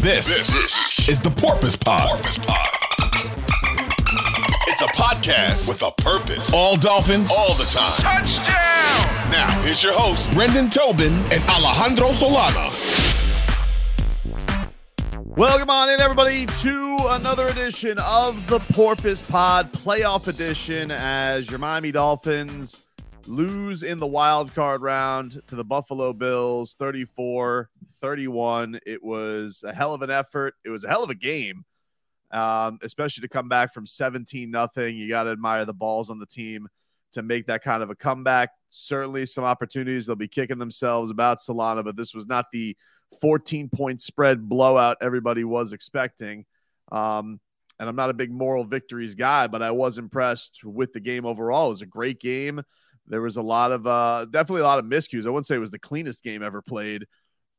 This, this is the Porpoise Pod. Porpoise Pod. It's a podcast with a purpose. All Dolphins, all the time. Touchdown! Now, here's your host, Brendan Tobin and Alejandro Solana. Welcome on in, everybody, to another edition of the Porpoise Pod Playoff Edition as your Miami Dolphins lose in the wild card round to the Buffalo Bills 34 31. It was a hell of an effort. It was a hell of a game, um, especially to come back from 17 nothing. You got to admire the balls on the team to make that kind of a comeback. Certainly some opportunities. They'll be kicking themselves about Solana, but this was not the 14 point spread blowout everybody was expecting. Um, and I'm not a big moral victories guy, but I was impressed with the game overall. It was a great game. There was a lot of uh, definitely a lot of miscues. I wouldn't say it was the cleanest game ever played,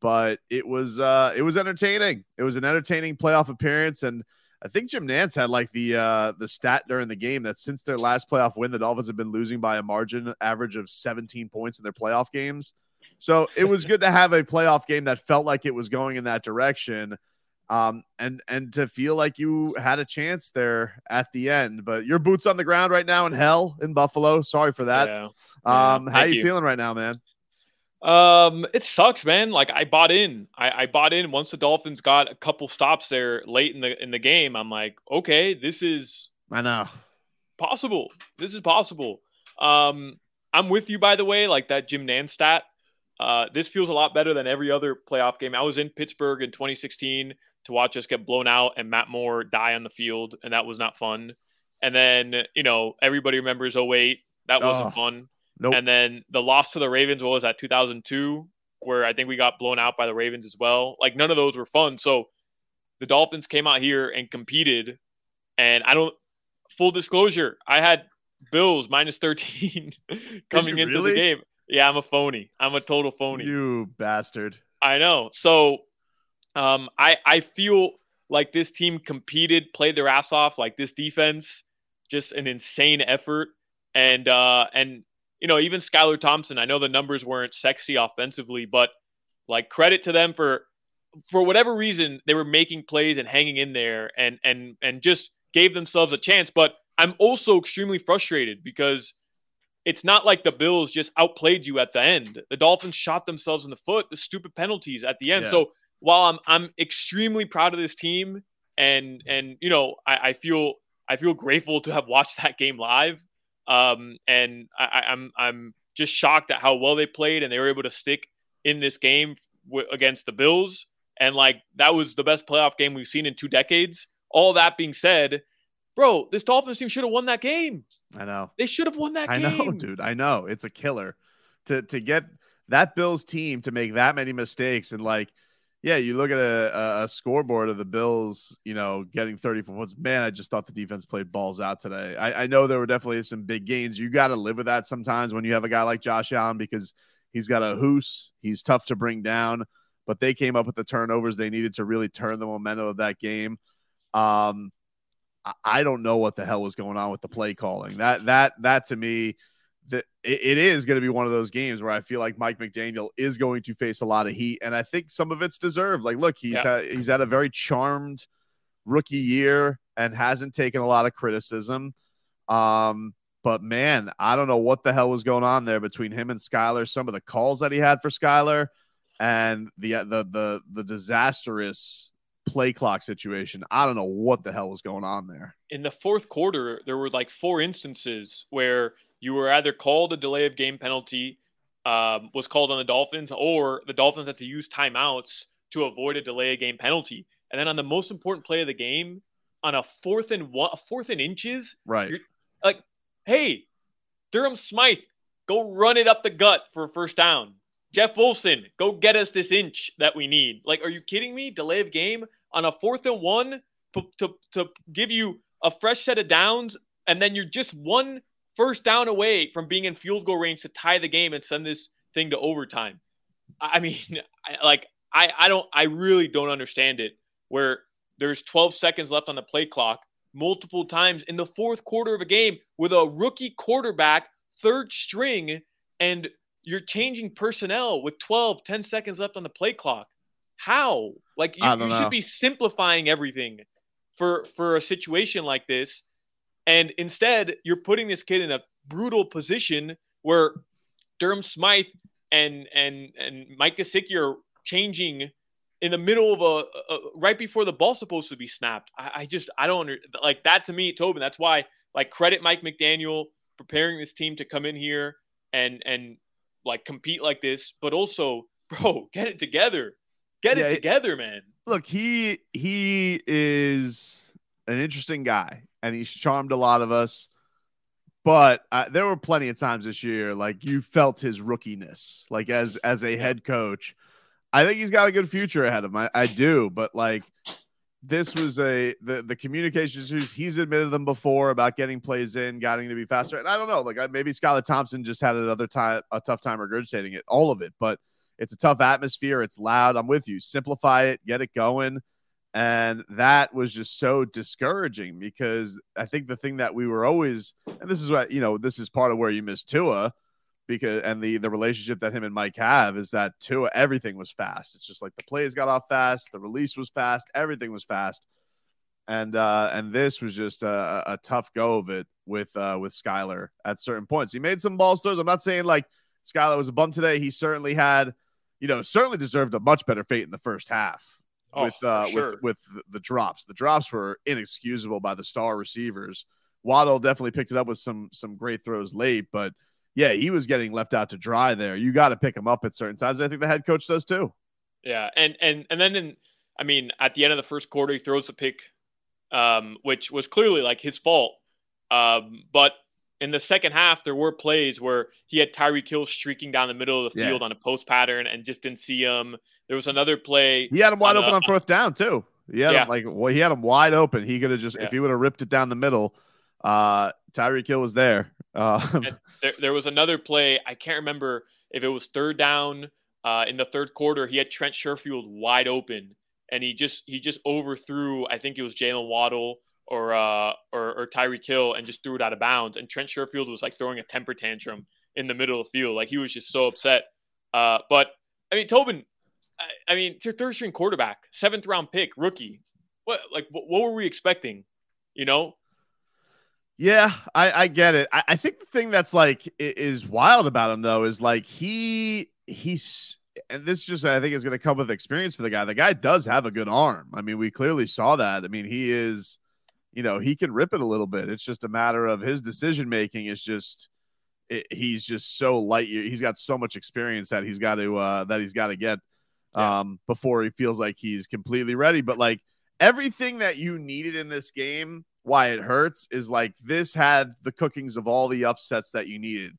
but it was uh, it was entertaining. It was an entertaining playoff appearance, and I think Jim Nantz had like the uh, the stat during the game that since their last playoff win, the Dolphins have been losing by a margin average of 17 points in their playoff games. So it was good to have a playoff game that felt like it was going in that direction um, and and to feel like you had a chance there at the end. But your boots on the ground right now in hell in Buffalo. Sorry for that. Yeah. Um, yeah, how you, you feeling right now, man? Um, it sucks, man. Like I bought in. I, I bought in once the Dolphins got a couple stops there late in the in the game. I'm like, okay, this is I know possible. This is possible. Um, I'm with you by the way, like that Jim Nantz stat. Uh, this feels a lot better than every other playoff game. I was in Pittsburgh in 2016 to watch us get blown out and Matt Moore die on the field, and that was not fun. And then, you know, everybody remembers 08. That wasn't oh, fun. Nope. And then the loss to the Ravens was at 2002, where I think we got blown out by the Ravens as well. Like, none of those were fun. So the Dolphins came out here and competed. And I don't, full disclosure, I had Bills minus 13 coming into really? the game. Yeah, I'm a phony. I'm a total phony. You bastard. I know. So um, I I feel like this team competed, played their ass off. Like this defense, just an insane effort, and uh, and you know even Skylar Thompson. I know the numbers weren't sexy offensively, but like credit to them for for whatever reason they were making plays and hanging in there and and and just gave themselves a chance. But I'm also extremely frustrated because it's not like the Bills just outplayed you at the end. The Dolphins shot themselves in the foot, the stupid penalties at the end. Yeah. So while I'm I'm extremely proud of this team and and you know I, I feel I feel grateful to have watched that game live. Um, and I, I'm I'm just shocked at how well they played and they were able to stick in this game w- against the Bills. And like that was the best playoff game we've seen in two decades. All that being said, bro, this Dolphins team should have won that game. I know they should have won that I game. I know, dude. I know it's a killer to to get that Bills team to make that many mistakes and like yeah, you look at a, a, scoreboard of the Bills, you know, getting 34 points. Man, I just thought the defense played balls out today. I, I know there were definitely some big gains. You got to live with that sometimes when you have a guy like Josh Allen because he's got a hoose. He's tough to bring down, but they came up with the turnovers they needed to really turn the momentum of that game. Um, I don't know what the hell was going on with the play calling. That that that to me that it is going to be one of those games where I feel like Mike McDaniel is going to face a lot of heat, and I think some of it's deserved. Like, look, he's yeah. had, he's had a very charmed rookie year and hasn't taken a lot of criticism. Um, but man, I don't know what the hell was going on there between him and Skylar. Some of the calls that he had for Skylar, and the the the the disastrous play clock situation. I don't know what the hell was going on there. In the fourth quarter, there were like four instances where you were either called a delay of game penalty, um, was called on the Dolphins, or the Dolphins had to use timeouts to avoid a delay of game penalty. And then on the most important play of the game, on a fourth and one, fourth and inches, right? like, hey, Durham Smythe, go run it up the gut for a first down. Jeff Wilson, go get us this inch that we need. Like, are you kidding me? Delay of game on a fourth and one to, to, to give you a fresh set of downs, and then you're just one first down away from being in field goal range to tie the game and send this thing to overtime. I mean, I, like, I, I don't, I really don't understand it where there's 12 seconds left on the play clock multiple times in the fourth quarter of a game with a rookie quarterback, third string, and you're changing personnel with 12, 10 seconds left on the play clock. How? Like you, you should be simplifying everything for for a situation like this. And instead, you're putting this kid in a brutal position where Durham Smythe and and and Mike Gesicki are changing in the middle of a, a, right before the ball's supposed to be snapped. I, I just I don't under, like that to me, Tobin. That's why like credit Mike McDaniel preparing this team to come in here and and like compete like this, but also, bro, get it together. Get yeah, it together, man. Look, he he is an interesting guy and he's charmed a lot of us. But uh, there were plenty of times this year like you felt his rookiness, like as as a head coach. I think he's got a good future ahead of him. I, I do, but like this was a the the communication issues. He's admitted them before about getting plays in, getting to be faster. And I don't know, like maybe Skylar Thompson just had another time a tough time regurgitating it, all of it. But it's a tough atmosphere. It's loud. I'm with you. Simplify it, get it going. And that was just so discouraging because I think the thing that we were always, and this is what you know, this is part of where you miss Tua because and the the relationship that him and Mike have is that Tua everything was fast. It's just like the plays got off fast, the release was fast, everything was fast, and uh, and this was just a, a tough go of it with uh, with Skylar at certain points. He made some ball throws. I'm not saying like Skylar was a bum today. He certainly had, you know, certainly deserved a much better fate in the first half. Oh, with uh, sure. with with the drops, the drops were inexcusable by the star receivers. Waddle definitely picked it up with some some great throws late, but yeah, he was getting left out to dry there. You got to pick him up at certain times. I think the head coach does too. Yeah, and and and then in, I mean, at the end of the first quarter, he throws a pick, um, which was clearly like his fault. Um, but in the second half, there were plays where he had Tyreek Hill streaking down the middle of the field yeah. on a post pattern and just didn't see him. There was another play. He had him wide on open on fourth down too. He had yeah. him like well, he had him wide open. He could have just yeah. if he would have ripped it down the middle. Uh, Tyreek Hill was there. Uh, there, there was another play. I can't remember if it was third down uh, in the third quarter. He had Trent Sherfield wide open, and he just he just overthrew. I think it was Jaylen Waddle or uh, or, or Tyreek Hill, and just threw it out of bounds. And Trent Sherfield was like throwing a temper tantrum in the middle of the field, like he was just so upset. Uh, but I mean, Tobin, I, I mean, it's your third string quarterback, seventh round pick, rookie. What like what, what were we expecting? You know, yeah, I, I get it. I, I, think the thing that's like is wild about him though is like he he's and this just I think is going to come with experience for the guy. The guy does have a good arm. I mean, we clearly saw that. I mean, he is, you know, he can rip it a little bit. It's just a matter of his decision making is just it, he's just so light. He's got so much experience that he's got to uh that he's got to get um before he feels like he's completely ready. But like everything that you needed in this game why it hurts is like this had the cookings of all the upsets that you needed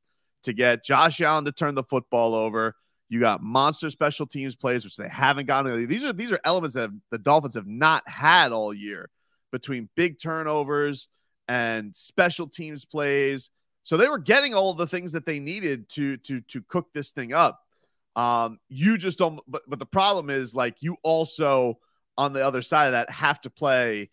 to get Josh Allen to turn the football over. You got monster special teams plays, which they haven't gotten. These are these are elements that have, the Dolphins have not had all year between big turnovers and special teams plays. So they were getting all the things that they needed to to to cook this thing up. Um, you just don't. But but the problem is like you also on the other side of that have to play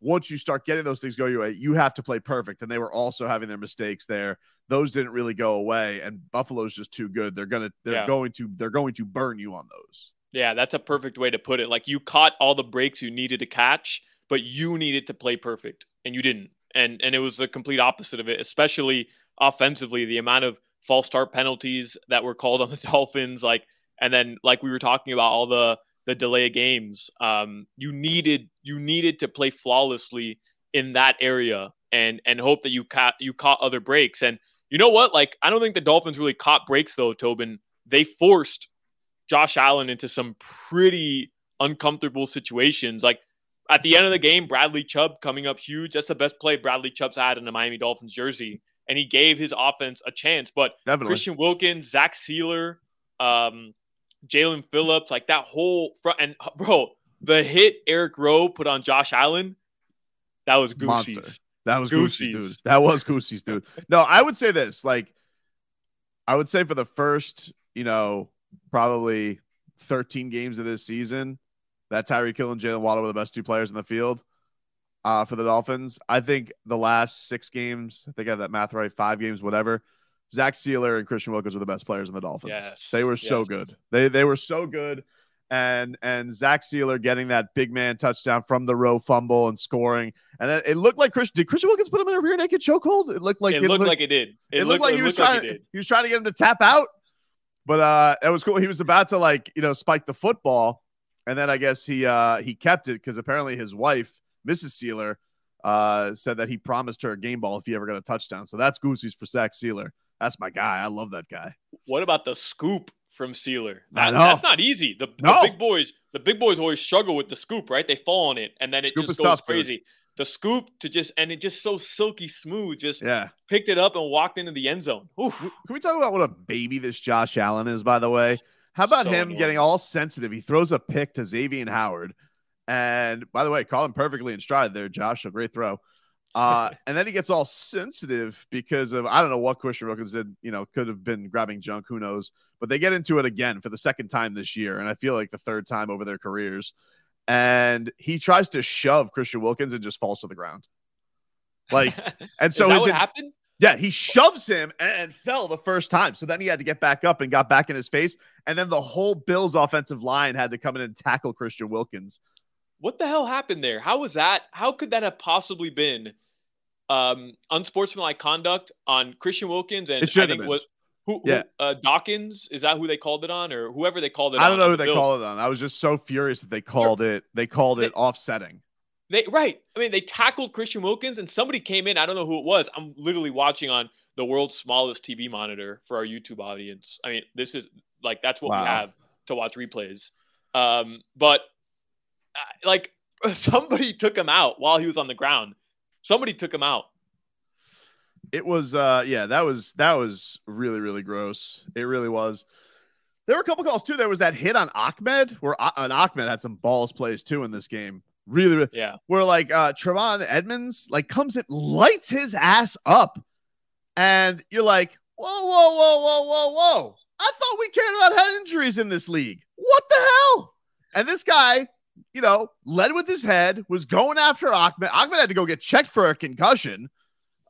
once you start getting those things go your way, you have to play perfect. And they were also having their mistakes there. Those didn't really go away. And Buffalo's just too good. They're gonna they're yeah. going to they're going to burn you on those. Yeah, that's a perfect way to put it. Like you caught all the breaks you needed to catch, but you needed to play perfect, and you didn't. And and it was the complete opposite of it, especially offensively. The amount of false start penalties that were called on the Dolphins, like and then like we were talking about all the the delay games, um, you needed you needed to play flawlessly in that area and and hope that you caught you caught other breaks. And you know what? Like I don't think the Dolphins really caught breaks though, Tobin. They forced Josh Allen into some pretty uncomfortable situations. Like at the end of the game, Bradley Chubb coming up huge. That's the best play Bradley Chubb's had in the Miami Dolphins jersey. And he gave his offense a chance. But Definitely. Christian Wilkins, Zach Sieler, um, Jaelan Phillips, like that whole front and bro, the hit Eric Rowe put on Josh Allen, that was Goosey's. Monster. That was Goosey's, Goosey's. dude. That was Goosey's, dude. No, I would say this. Like, I would say for the first, you know, probably 13 games of this season, that Tyreek Hill and Jaylen Waddle were the best two players in the field uh, for the Dolphins. I think the last six games, I think I have that math right, five games, whatever. Zach Sieler and Christian Wilkins were the best players in the Dolphins. Yes. They were so good. They they were so good. And and Zach Sieler getting that big man touchdown from the Rowe fumble and scoring. And then it looked like Christian did Christian Wilkins put him in a rear naked chokehold? It looked like it looked like it did. it, looked like he was looked trying it he was trying to get him to tap out. But uh it was cool. He was about to like, you know, spike the football. And then I guess he uh he kept it because apparently his wife, Mrs. Sieler, uh said that he promised her a game ball if he ever got a touchdown. So that's Goosey's for Zach Sieler. That's my guy. I love that guy. What about the scoop from Sieler? That- that's not easy. The, No. the big boys, the big boys always struggle with the scoop, right? They fall on it, and then it Scoop just goes tough, dude. crazy. The scoop to just and it just so silky smooth, just Yeah. picked it up and walked into the end zone. Oof. Can we talk about what a baby this Josh Allen is, by the way? How about So him annoying. getting all sensitive? He throws a pick to Xavier Howard. And by the way, caught him perfectly in stride there, Josh. A great throw. Uh, and then he gets all sensitive because of I don't know what Christian Wilkins did, you know, could have been grabbing junk, who knows. But they get into it again for the second time this year, and I feel like the third time over their careers. And he tries to shove Christian Wilkins and just falls to the ground. Like, and so Is that his what in- happened? yeah, he shoves him and fell the first time. So then he had to get back up and got back in his face. And then the whole Bills offensive line had to come in and tackle Christian Wilkins. What the hell happened there? How was that? How could that have possibly been um, unsportsmanlike conduct on Christian Wilkins and I think what who, Yeah. who uh, Dawkins is that who they called it on or whoever they called it? On? I don't on know who the they called it on. I was just so furious that they called it. They called it offsetting. They right. I mean, they tackled Christian Wilkins, and somebody came in. I don't know who it was. I'm literally watching on the world's smallest TV monitor for our YouTube audience. I mean, this is like that's what Wow. we have to watch replays. Um, but like somebody took him out while he was on the ground. Somebody took him out. It was uh yeah, that was that was really, really gross. It really was. There were a couple calls too. There was that hit on Ahmed, where and Ahmed had some balls plays too in this game. Really, really Yeah. where like uh Trevon Edmunds like comes in, lights his ass up, and you're like, whoa, whoa, whoa, whoa, whoa, whoa. I thought we cared about head injuries in this league. What the hell? And this guy, you know, led with his head, was going after Ahmed. Ahmed had to go get checked for a concussion.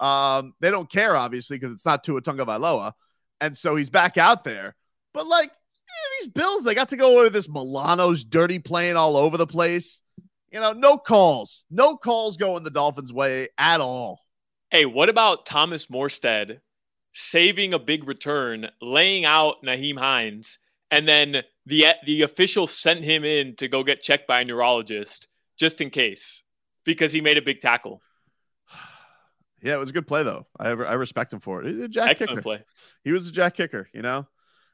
Um, they don't care, obviously, because it's not Tua Tagovailoa. And so he's back out there. But like eh, these Bills, they got to go over this Milano's dirty playing all over the place. You know, no calls, no calls going the Dolphins' way at all. Hey, what about Thomas Morstead saving a big return, laying out Nyheim Hines, and then the the official sent him in to go get checked by a neurologist just in case because he made a big tackle. Yeah, it was a good play though. I I respect him for it. He's a jack Excellent kicker. play. He was a jack kicker, you know.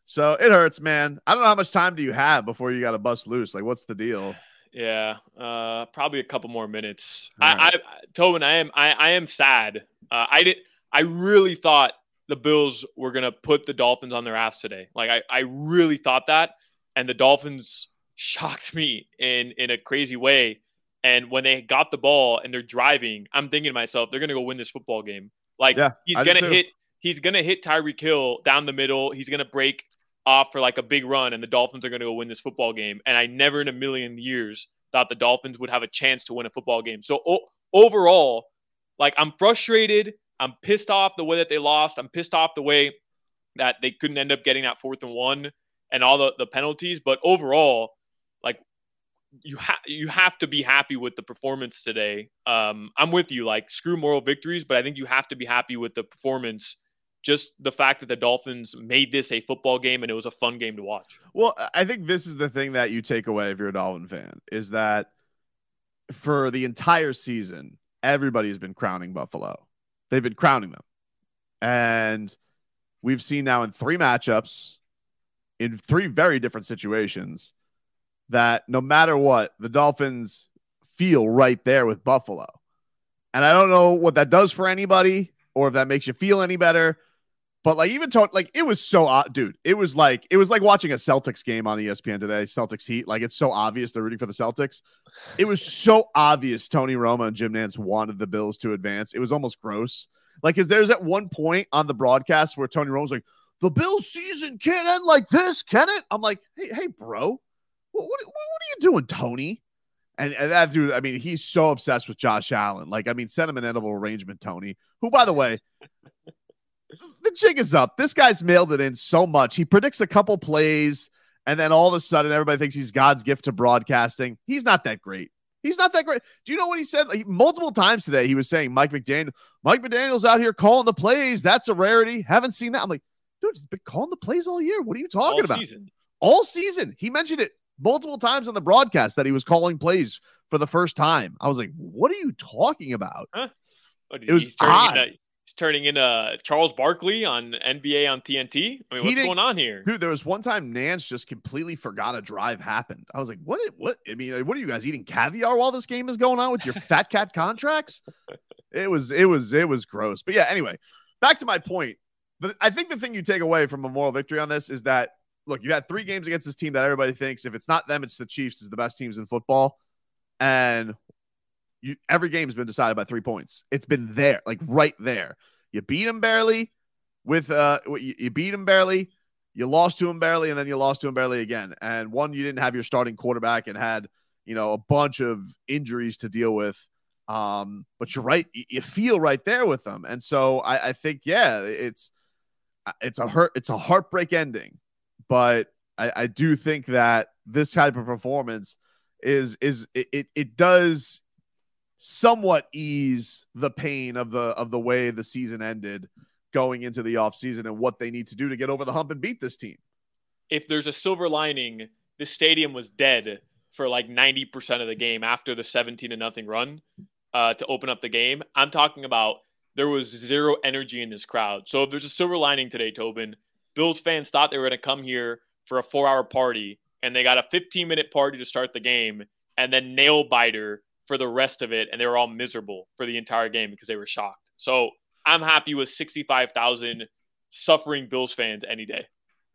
So it hurts, man. I don't know how much time do you have before you got to bust loose. Like, what's the deal? Yeah, uh, probably a couple more minutes. All I, I, Tobin, I am, I, I am sad. Uh, I did, I really thought the Bills were gonna put the Dolphins on their ass today. Like, I, I really thought that, and the Dolphins shocked me in in a crazy way. And when they got the ball and they're driving, I'm thinking to myself, they're gonna go win this football game. Like, Yeah, he's gonna hit, he's gonna hit Tyreek Hill down the middle. He's gonna break off for like a big run, and the Dolphins are going to go win this football game. And I never in a million years thought the Dolphins would have a chance to win a football game. So o- overall, like I'm frustrated. I'm pissed off the way that they lost. I'm pissed off the way that they couldn't end up getting that fourth and one and all the, the penalties. But overall, like you have you have to be happy with the performance today. Um, I'm with you. Like screw moral victories, but I think you have to be happy with the performance just the fact that the Dolphins made this a football game and it was a fun game to watch. Well, I think this is the thing that you take away if you're a Dolphin fan is that for the entire season, everybody's been crowning Buffalo. They've been crowning them. And we've seen now in three matchups, in three very different situations, that no matter what, the Dolphins feel right there with Buffalo. And I don't know what that does for anybody or if that makes you feel any better. But like even to, like it was so uh, dude, it was like it was like watching a Celtics game on ESPN today, Celtics Heat. Like it's so obvious they're rooting for the Celtics. It was so obvious Tony Romo and Jim Nantz wanted the Bills to advance. It was almost gross. Like, cause there's at one point on the broadcast where Tony Romo's like, the Bills season can't end like this, can it? I'm like, hey, hey, bro, what, what, what are you doing, Tony? And, and, that dude, I mean, he's so obsessed with Josh Allen. Like, I mean, sentimental arrangement, Tony, who, by the way, the jig is up. This guy's mailed it in so much. He predicts a couple plays, and then all of a sudden, everybody thinks he's God's gift to broadcasting. He's not that great. He's not that great. Do you know what he said? Like, multiple times today, he was saying Mike McDaniel, Mike McDaniel's out here calling the plays. That's a rarity. Haven't seen that. I'm like, dude, he's been calling the plays all year. What are you talking All about? season. All season. He mentioned it multiple times on the broadcast that he was calling plays for the first time. I was like, what are you talking about? What, It was odd. into, he's turning into uh, Charles Barkley on NBA on TNT. I mean, what's going on here? Dude, there was one time Nantz just completely forgot a drive happened. I was like, what? What? I mean, what are you guys eating caviar while this game is going on with your fat cat contracts? It was, it was, it was gross. But yeah, anyway, back to my point. I think the thing you take away from a moral victory on this is that look, you had three games against this team that everybody thinks if it's not them, it's the Chiefs is the best teams in football, and you every game's been decided by three points. It's been there, like right there. You beat them barely with uh, you, you beat them barely. You lost to him barely, and then you lost to him barely again. And one, you didn't have your starting quarterback and had, you know, a bunch of injuries to deal with. Um, but you're right, you, you feel right there with them. And so I, I think, yeah, it's it's a hurt, it's a heartbreak ending. But I, I do think that this type of performance is is it, it it does somewhat ease the pain of the of the way the season ended going into the offseason and what they need to do to get over the hump and beat this team. If there's a silver lining, the stadium was dead for like 90% of the game after the 17 to nothing run uh, to open up the game. I'm talking about there was zero energy in this crowd. So if there's a silver lining today, Tobin, Bills fans thought they were going to come here for a four hour party and they got a 15 minute party to start the game and then nail biter for the rest of it. And they were all miserable for the entire game because they were shocked. So I'm happy with 65,000 suffering Bills fans any day.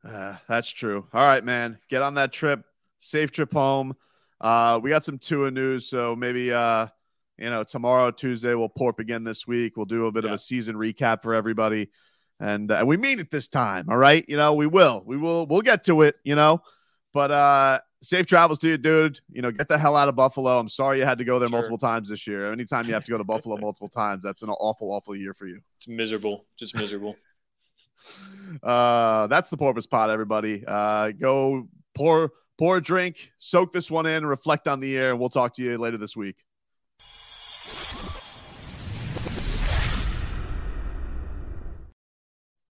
Uh, that's true. All right, man. Get on that trip. Safe trip home. Uh, we got some Tua news, so maybe uh, you know, tomorrow, Tuesday, we'll porp again this week. We'll do a bit of a season recap for everybody. And uh, we mean it this time, all right? You know, we will. We will we'll get to it, you know. But uh safe travels to you, dude. You know, get the hell out of Buffalo. I'm sorry you had to go there Sure. multiple times this year. Anytime you have to go to Buffalo multiple times, that's an awful, awful year for you. It's miserable, just miserable. Uh, that's the Porpoise Pod, everybody. Uh, go pour pour a drink, soak this one in, reflect on the year. and we'll talk to you later this week.